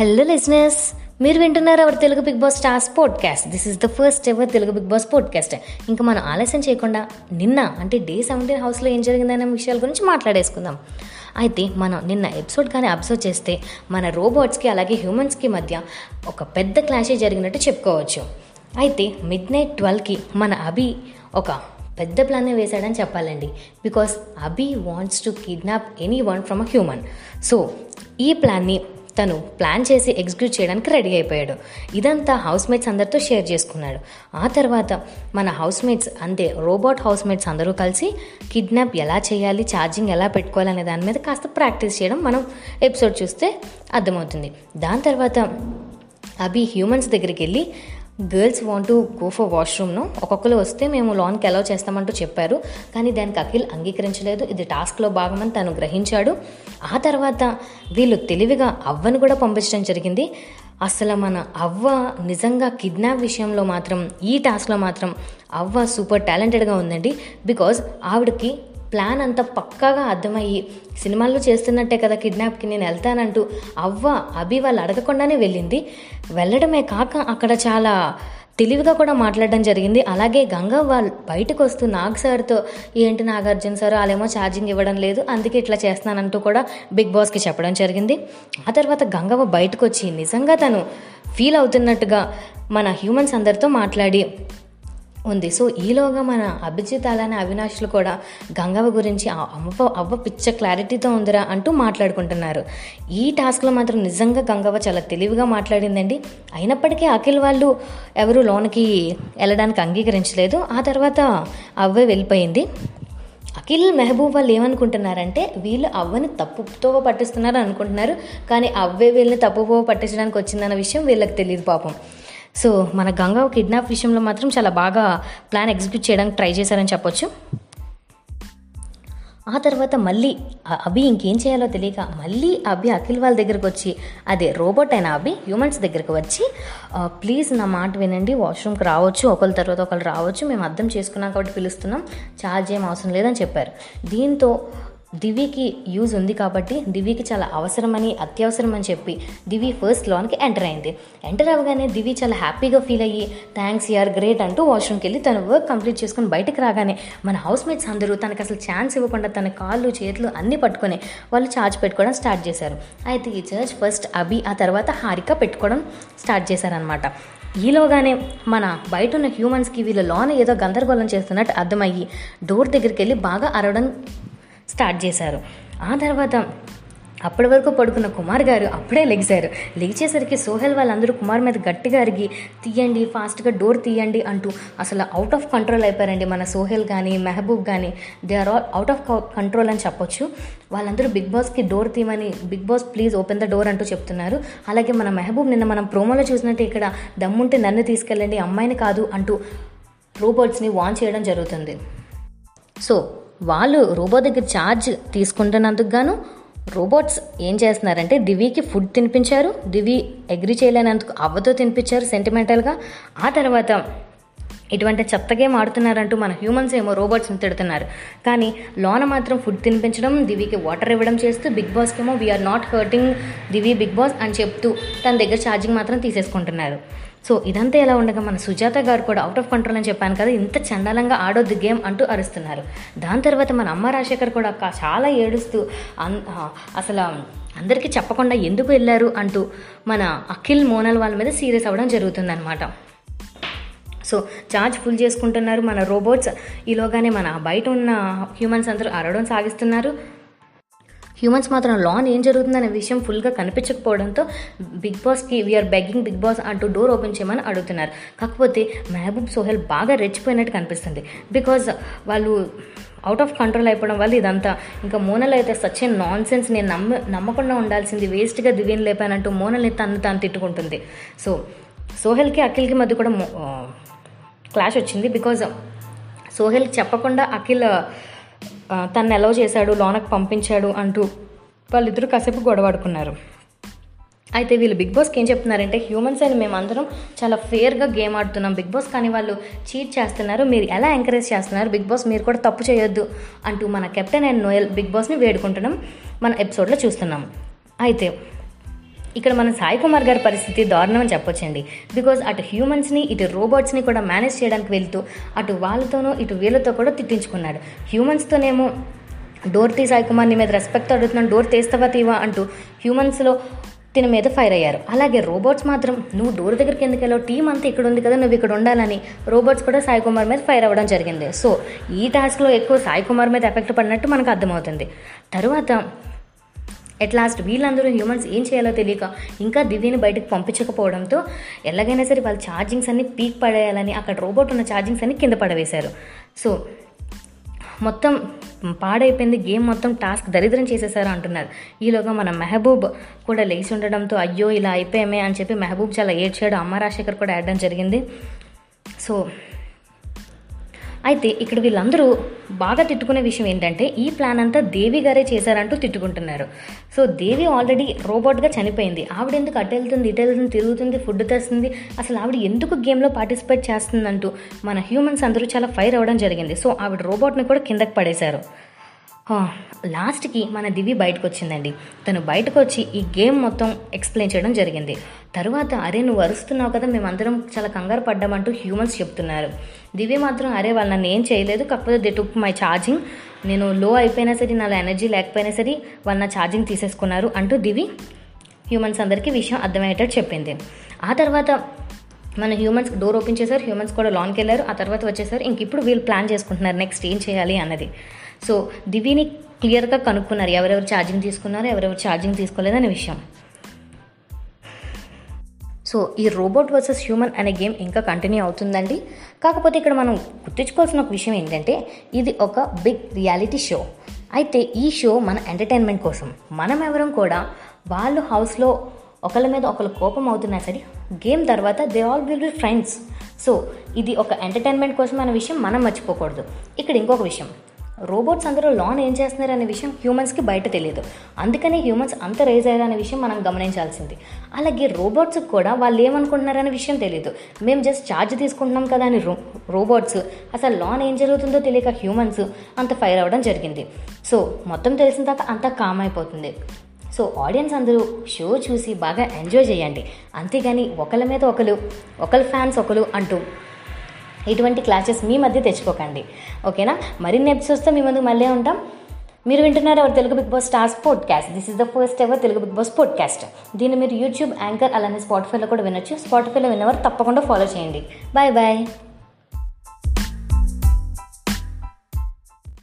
Hello listeners మీరు వింటున్నారు our Telugu Big Boss stars podcast. This is the first ever Telugu Big Boss podcast. ఇంకా మనం ఆలస్యం చేయకుండా నిన్న అంటే డే సెవెంటీన్ హౌస్లో ఏం జరిగిందనే విషయాల గురించి మాట్లాడేసుకుందాం. అయితే మనం నిన్న ఎపిసోడ్ కానీ అబ్జర్వ్ చేస్తే మన రోబోట్స్కి అలాగే హ్యూమన్స్కి మధ్య ఒక పెద్ద క్లాషే జరిగినట్టు చెప్పుకోవచ్చు. అయితే మిడ్ నైట్ ట్వెల్వ్కి మన అభి ఒక పెద్ద ప్లాన్ వేశాడని చెప్పాలండి. Because Abhi wants to kidnap anyone from a human so ఈ ప్లాన్ని తను ప్లాన్ చేసి ఎగ్జిక్యూట్ చేయడానికి రెడీ అయిపోయాడు. ఇదంతా హౌస్ మేట్స్ అందరితో షేర్ చేసుకున్నాడు. ఆ తర్వాత మన హౌస్ మేట్స్ అంతే రోబోట్ హౌస్ మేట్స్ అందరూ కలిసి కిడ్నాప్ ఎలా చేయాలి ఛార్జింగ్ ఎలా పెట్టుకోవాలి అనే దాని మీద కాస్త ప్రాక్టీస్ చేయడం మనం ఎపిసోడ్ చూస్తే అర్థమవుతుంది. దాని తర్వాత అభి హ్యూమన్స్ దగ్గరికి వెళ్ళి girls want to go for వాష్రూమ్ను ఒక్కొక్కరు వస్తే మేము లోన్కి అలౌ చేస్తామంటూ చెప్పారు. కానీ దానికి అఖిల్ అంగీకరించలేదు. ఇది టాస్క్లో భాగమని తను గ్రహించాడు. ఆ తర్వాత వీళ్ళు తెలివిగా అవ్వను కూడా పంపించడం జరిగింది. అసలు మన అవ్వ నిజంగా కిడ్నాప్ విషయంలో మాత్రం ఈ టాస్క్లో మాత్రం అవ్వ సూపర్ టాలెంటెడ్గా ఉందండి. బికాజ్ ఆవిడకి ప్లాన్ అంతా పక్కాగా అర్థమయ్యి సినిమాల్లో చేస్తున్నట్టే కదా కిడ్నాప్కి నేను వెళ్తానంటూ అవ్వ అభి వాళ్ళు అడగకుండానే వెళ్ళింది. వెళ్ళడమే కాక అక్కడ చాలా తెలివిగా కూడా మాట్లాడడం జరిగింది. అలాగే గంగవ్వ వాళ్ళు బయటకు వస్తూ నాగ్ సార్తో ఏంటి నాగార్జున సార్ వాళ్ళేమో ఛార్జింగ్ ఇవ్వడం లేదు అందుకే ఇట్లా చేస్తున్నానంటూ కూడా బిగ్ బాస్కి చెప్పడం జరిగింది. ఆ తర్వాత గంగవ్వ బయటకు వచ్చి నిజంగా తను ఫీల్ అవుతున్నట్టుగా మన హ్యూమన్స్ అందరితో మాట్లాడి ఉంది. సో ఈలోగా మన అభిజిత్ అలానే అవినాష్లు కూడా గంగవ్వ గురించి అవ్వ అవ్వ పిచ్చ క్లారిటీతో ఉందిరా అంటూ మాట్లాడుకుంటున్నారు. ఈ టాస్క్లో మాత్రం నిజంగా గంగవ్వ చాలా తెలివిగా మాట్లాడిందండి. అయినప్పటికీ అఖిల్ వాళ్ళు ఎవరు లోనికి వెళ్ళడానికి అంగీకరించలేదు. ఆ తర్వాత అవ్వే వెళ్ళిపోయింది. అఖిల్ మెహబూబ్ వాళ్ళు ఏమనుకుంటున్నారంటే వీళ్ళు అవ్వని తప్పుతో పట్టిస్తున్నారు అనుకుంటున్నారు. కానీ అవ్వే వీళ్ళని తప్పుపోవ పట్టించడానికి వచ్చిందన్న విషయం వీళ్ళకి తెలియదు పాపం. సో మన గంగా కిడ్నాప్ విషయంలో మాత్రం చాలా బాగా ప్లాన్ ఎగ్జిక్యూట్ చేయడానికి ట్రై చేశారని చెప్పొచ్చు. ఆ తర్వాత మళ్ళీ అభి ఇంకేం చేయాలో తెలియక మళ్ళీ అభి అఖిల్ వాళ్ళ దగ్గరకు వచ్చి అదే రోబోట్ అయిన అభి హ్యూమన్స్ దగ్గరకు వచ్చి ప్లీజ్ నా మాట వినండి వాష్రూమ్కి రావచ్చు ఒకళ్ళ తర్వాత ఒకరు రావచ్చు మేము అర్థం చేసుకున్నాం కాబట్టి పిలుస్తున్నాం ఛార్జ్ ఏం అవసరం లేదని చెప్పారు. దీంతో దివికి యూజ్ ఉంది కాబట్టి దివికి చాలా అవసరమని అత్యవసరం అని చెప్పి దివి ఫస్ట్ లోన్కి ఎంటర్ అయింది. ఎంటర్ అవ్వగానే దివి చాలా హ్యాపీగా ఫీల్ అయ్యి థ్యాంక్స్ యూఆర్ గ్రేట్ అంటూ వాష్రూమ్కి వెళ్ళి తన వర్క్ కంప్లీట్ చేసుకుని బయటకు రాగానే మన హౌస్ మేట్స్ అందరూ తనకు అసలు ఛాన్స్ ఇవ్వకుండా తన కాళ్ళు చేతులు అన్నీ పట్టుకొని వాళ్ళు ఛార్జ్ పెట్టుకోవడం స్టార్ట్ చేశారు. అయితే ఈ చర్చ్ ఫస్ట్ అభి ఆ తర్వాత హారిక పెట్టుకోవడం స్టార్ట్ చేశారనమాట ఈలోగానే మన బయట ఉన్న హ్యూమన్స్కి వీళ్ళ లోన ఏదో గందరగోళం చేస్తున్నట్టు అర్థమయ్యి డోర్ దగ్గరికి వెళ్ళి బాగా అరవడం స్టార్ట్ చేశారు. ఆ తర్వాత అప్పటి వరకు పడుకున్న కుమార్ గారు అప్పుడే లెగిశారు. లేచేసరికి సోహెల్ వాళ్ళందరూ కుమార్ మీద గట్టిగా అరిగి తీయండి ఫాస్ట్గా డోర్ తీయండి అంటూ అసలు అవుట్ ఆఫ్ కంట్రోల్ అయిపోయారండి మన సోహెల్ కానీ మెహబూబ్ కానీ they are all out of control అని చెప్పొచ్చు. వాళ్ళందరూ బిగ్ బాస్కి డోర్ తీయమని Big Boss please open the door అంటూ చెప్తున్నారు. అలాగే మన మెహబూబ్ నిన్న మనం ప్రోమోలో చూసినట్టు ఇక్కడ దమ్ముంటే నన్ను తీసుకెళ్ళండి అమ్మాయిని కాదు అంటూ రోబోట్స్ని వాన్ చేయడం జరుగుతుంది. సో వాళ్ళు రోబో దగ్గర ఛార్జ్ తీసుకుంటున్నందుకు గాను రోబోట్స్ ఏం చేస్తున్నారంటే దివికి ఫుడ్ తినిపించారు. దివి అగ్రి చేయలేనందుకు అవ్వతో తినిపించారు సెంటిమెంటల్గా ఆ తర్వాత ఇటువంటి చెత్త గేమ్ ఆడుతున్నారంటూ మన హ్యూమన్స్ ఏమో రోబోట్స్ని తిడుతున్నారు. కానీ లోన మాత్రం ఫుడ్ తినిపించడం దివికి వాటర్ ఇవ్వడం చేస్తూ బిగ్ బాస్కేమో ఏమో we are not hurting Divi Big Boss అని చెప్తూ తన దగ్గర ఛార్జింగ్ మాత్రం తీసేసుకుంటున్నారు. సో ఇదంతా ఎలా ఉండగా మన సుజాత గారు కూడా అవుట్ ఆఫ్ కంట్రోల్ అని చెప్పాను కదా ఇంత చండాలంగా ఆడొద్దు గేమ్ అంటూ అరుస్తున్నారు. దాని తర్వాత మన అమ్మ రాజశేఖర్ కూడా చాలా ఏడుస్తూ అసలు అందరికీ చెప్పకుండా ఎందుకు వెళ్ళారు అంటూ మన అఖిల్ మోనల్ వాళ్ళ మీద సీరియస్ అవ్వడం జరుగుతుందన్నమాట. సో ఛార్జ్ ఫుల్ చేసుకుంటున్నారు మన రోబోట్స్. ఈలోగానే మన బయట ఉన్న హ్యూమన్స్ అందరూ అరవడం సాగిస్తున్నారు. హ్యూమన్స్ మాత్రం లాన్ ఏం జరుగుతుందనే విషయం ఫుల్గా కనిపించకపోవడంతో బిగ్ బాస్కి we are begging Big Boss అంటూ డోర్ ఓపెన్ చేయమని అడుగుతున్నారు. కాకపోతే మహబూబ్ సోహెల్ బాగా రెచ్చిపోయినట్టు కనిపిస్తుంది. బికాజ్ వాళ్ళు అవుట్ ఆఫ్ కంట్రోల్ అయిపోవడం వల్ల ఇదంతా. ఇంకా మోనల్ అయితే సచ్ నాన్ సెన్స్ నేను నమ్మ నమ్మకుండా ఉండాల్సింది వేస్ట్గా దివ్యం లేపానంటూ మోనల్ని తను తాను తిట్టుకుంటుంది. సో సోహెల్కి అఖిల్కి మధ్య కూడా క్లాష్ వచ్చింది. బికాజ్ సోహెల్కి చెప్పకుండా అఖిల్ తను ఎలా చేశాడు లోనకు పంపించాడు అంటూ వాళ్ళిద్దరూ కాసేపు గొడవాడుకున్నారు అయితే వీళ్ళు బిగ్ బాస్కి ఏం చెప్తున్నారంటే హ్యూమన్స్ అని మేమందరం చాలా ఫేర్గా గేమ్ ఆడుతున్నాం. బిగ్ బాస్ కానీ వాళ్ళు చీట్ చేస్తున్నారు. మీరు ఎలా ఎంకరేజ్ చేస్తున్నారు? బిగ్ బాస్ మీరు కూడా తప్పు చేయొద్దు అంటూ మన కెప్టెన్ అండ్ నోయల్ బిగ్ బాస్ని వేడుకుంటున్నాం. మన ఎపిసోడ్లో చూస్తున్నాం. అయితే ఇక్కడ మన సాయి కుమార్ గారి పరిస్థితి దారుణం అని చెప్పొచ్చండి. బికాజ్ అటు హ్యూమన్స్ని ఇటు రోబోట్స్ని కూడా మేనేజ్ చేయడానికి వెళ్తూ అటు వాళ్ళతోనూ ఇటు వీళ్ళతో కూడా తిట్టించుకున్నాడు. హ్యూమన్స్తోనేమో డోర్ తీ సాయి కుమార్ నీ మీద రెస్పెక్ట్ అడుగుతున్నాను డోర్ తీస్తావా తీవా అంటూ హ్యూమన్స్లో తిన మీద ఫైర్ అయ్యారు. అలాగే రోబోట్స్ మాత్రం నువ్వు డోర్ దగ్గరికి ఎందుకు వెళ్ళావు? టీం అంతా ఇక్కడ ఉంది కదా నువ్వు ఇక్కడ ఉండాలని రోబోట్స్ కూడా సాయి కుమార్ మీద ఫైర్ అవ్వడం జరిగింది. సో ఈ టాస్క్లో ఎక్కువ సాయి కుమార్ మీద ఎఫెక్ట్ పడినట్టు మనకు అర్థమవుతుంది. తరువాత ఎట్ లాస్ట్ వీళ్ళందరూ హ్యూమన్స్ ఏం చేయాలో తెలియక ఇంకా దివ్యని బయటకు పంపించకపోవడంతో ఎలాగైనా సరే వాళ్ళ ఛార్జింగ్స్ అన్ని పీక్ పడేయాలని అక్కడ రోబోట్ ఉన్న ఛార్జింగ్స్ అన్ని కింద పడవేశారు సో మొత్తం పాడైపోయింది. గేమ్ మొత్తం టాస్క్ దరిద్రం చేసేసారు అంటున్నారు. ఈలోగా మన మెహబూబ్ కూడా లేచి ఉండడంతో అయ్యో ఇలా అయిపోయామే అని చెప్పి మెహబూబ్ చాలా ఏడ్చాడు. అమ్మ రాజశేఖర్ కూడా ఆడడం జరిగింది. సో అయితే ఇక్కడ వీళ్ళందరూ బాగా తిట్టుకునే విషయం ఏంటంటే ఈ ప్లాన్ అంతా దేవి గారే చేశారంటూ తిట్టుకుంటున్నారు. సో దేవి ఆల్రెడీ రోబోట్గా చనిపోయింది. ఆవిడ ఎందుకు అటు వెళ్తుంది ఇటు వెళ్తుంది తిరుగుతుంది ఫుడ్ తెస్తుంది? అసలు ఆవిడ ఎందుకు గేమ్లో పార్టిసిపేట్ చేస్తుందంటూ మన హ్యూమన్స్ అందరూ చాలా ఫైర్ అవ్వడం జరిగింది. సో ఆవిడ రోబోట్ని కూడా కిందకి పడేశారు. లాస్ట్కి మన దివి బయటకు వచ్చిందండి తను బయటకు వచ్చి ఈ గేమ్ మొత్తం ఎక్స్ప్లెయిన్ చేయడం జరిగింది. తర్వాత అరే నువ్వు అరుస్తున్నావు కదా మేమందరం చాలా కంగారు పడ్డామంటూ హ్యూమన్స్ చెప్తున్నారు. దివి మాత్రం అరే వాళ్ళు నన్ను ఏం చేయలేదు కాకపోతే దే టుక్ మై ఛార్జింగ్ నేను లో అయిపోయినా సరే నాలో ఎనర్జీ లేకపోయినా సరే వాళ్ళు నా ఛార్జింగ్ తీసేసుకున్నారు అంటూ దివి హ్యూమన్స్ అందరికీ విషయం అర్థమయ్యేటట్టు చెప్పింది. ఆ తర్వాత మన హ్యూమన్స్ డోర్ ఓపెన్ చేశారు హ్యూమన్స్ కూడా లాన్కి వెళ్ళారు. ఆ తర్వాత వచ్చేసారు ఇంక ఇప్పుడు వీళ్ళు ప్లాన్ చేసుకుంటున్నారు నెక్స్ట్ ఏం చేయాలి అన్నది. సో దివిని క్లియర్గా కనుక్కున్నారు. ఎవరెవరు ఛార్జింగ్ తీసుకున్నారు ఎవరెవరు ఛార్జింగ్ తీసుకోలేదనే విషయం. సో ఈ రోబోట్ వర్సెస్ హ్యూమన్ అనే గేమ్ ఇంకా కంటిన్యూ అవుతుందండి. కాకపోతే ఇక్కడ మనం గుర్తుంచుకోవాల్సిన ఒక విషయం ఏంటంటే ఇది ఒక బిగ్ రియాలిటీ షో. అయితే ఈ షో మన ఎంటర్టైన్మెంట్ కోసం. మనం ఎవరం కూడా వాళ్ళు హౌస్లో ఒకళ్ళ మీద ఒకళ్ళు కోపం అవుతున్నా సరే గేమ్ తర్వాత they all will be friends. So ఇది ఒక ఎంటర్టైన్మెంట్ కోసం అనే విషయం మనం మర్చిపోకూడదు. ఇక్కడ ఇంకొక విషయం. రోబోట్స్ అందరూ లాన్ ఏం చేస్తున్నారు అనే విషయం హ్యూమన్స్కి బయట తెలియదు అందుకనే హ్యూమన్స్ అంత రైజ్ అయ్యారనే విషయం మనం గమనించాల్సింది. అలాగే రోబోట్స్కి కూడా వాళ్ళు ఏమనుకుంటున్నారనే విషయం తెలియదు మేము జస్ట్ ఛార్జ్ తీసుకుంటున్నాం కదా అని రో రోబోట్స్. అసలు లాన్ ఏం జరుగుతుందో తెలియక హ్యూమన్స్ అంత ఫైర్ అవ్వడం జరిగింది. సో మొత్తం తెలిసిన తర్వాత అంతా కామ్ అయిపోతుంది. సో ఆడియన్స్ అందరూ షో చూసి బాగా ఎంజాయ్ చేయండి. అంతేగాని ఒకళ్ళ మీద ఒకరు ఒకళ్ళ ఫ్యాన్స్ ఒకరు అంటూ ఇటువంటి క్లాసెస్ మీ మధ్య తెచ్చుకోకండి. ఓకేనా? మరిన్ని ఎపిసోడ్స్తో మీ ముందు మళ్ళీ ఉంటాం. మీరు వింటున్నారు ఎవరు? Telugu Big Boss stars podcast this is the first ever Telugu Big Boss podcast దీన్ని మీరు యూట్యూబ్ యాంకర్ అలానే స్పాటిఫైలో కూడా వినొచ్చు. స్పాటిఫైలో విన్నవారు తప్పకుండా ఫాలో చేయండి. Bye bye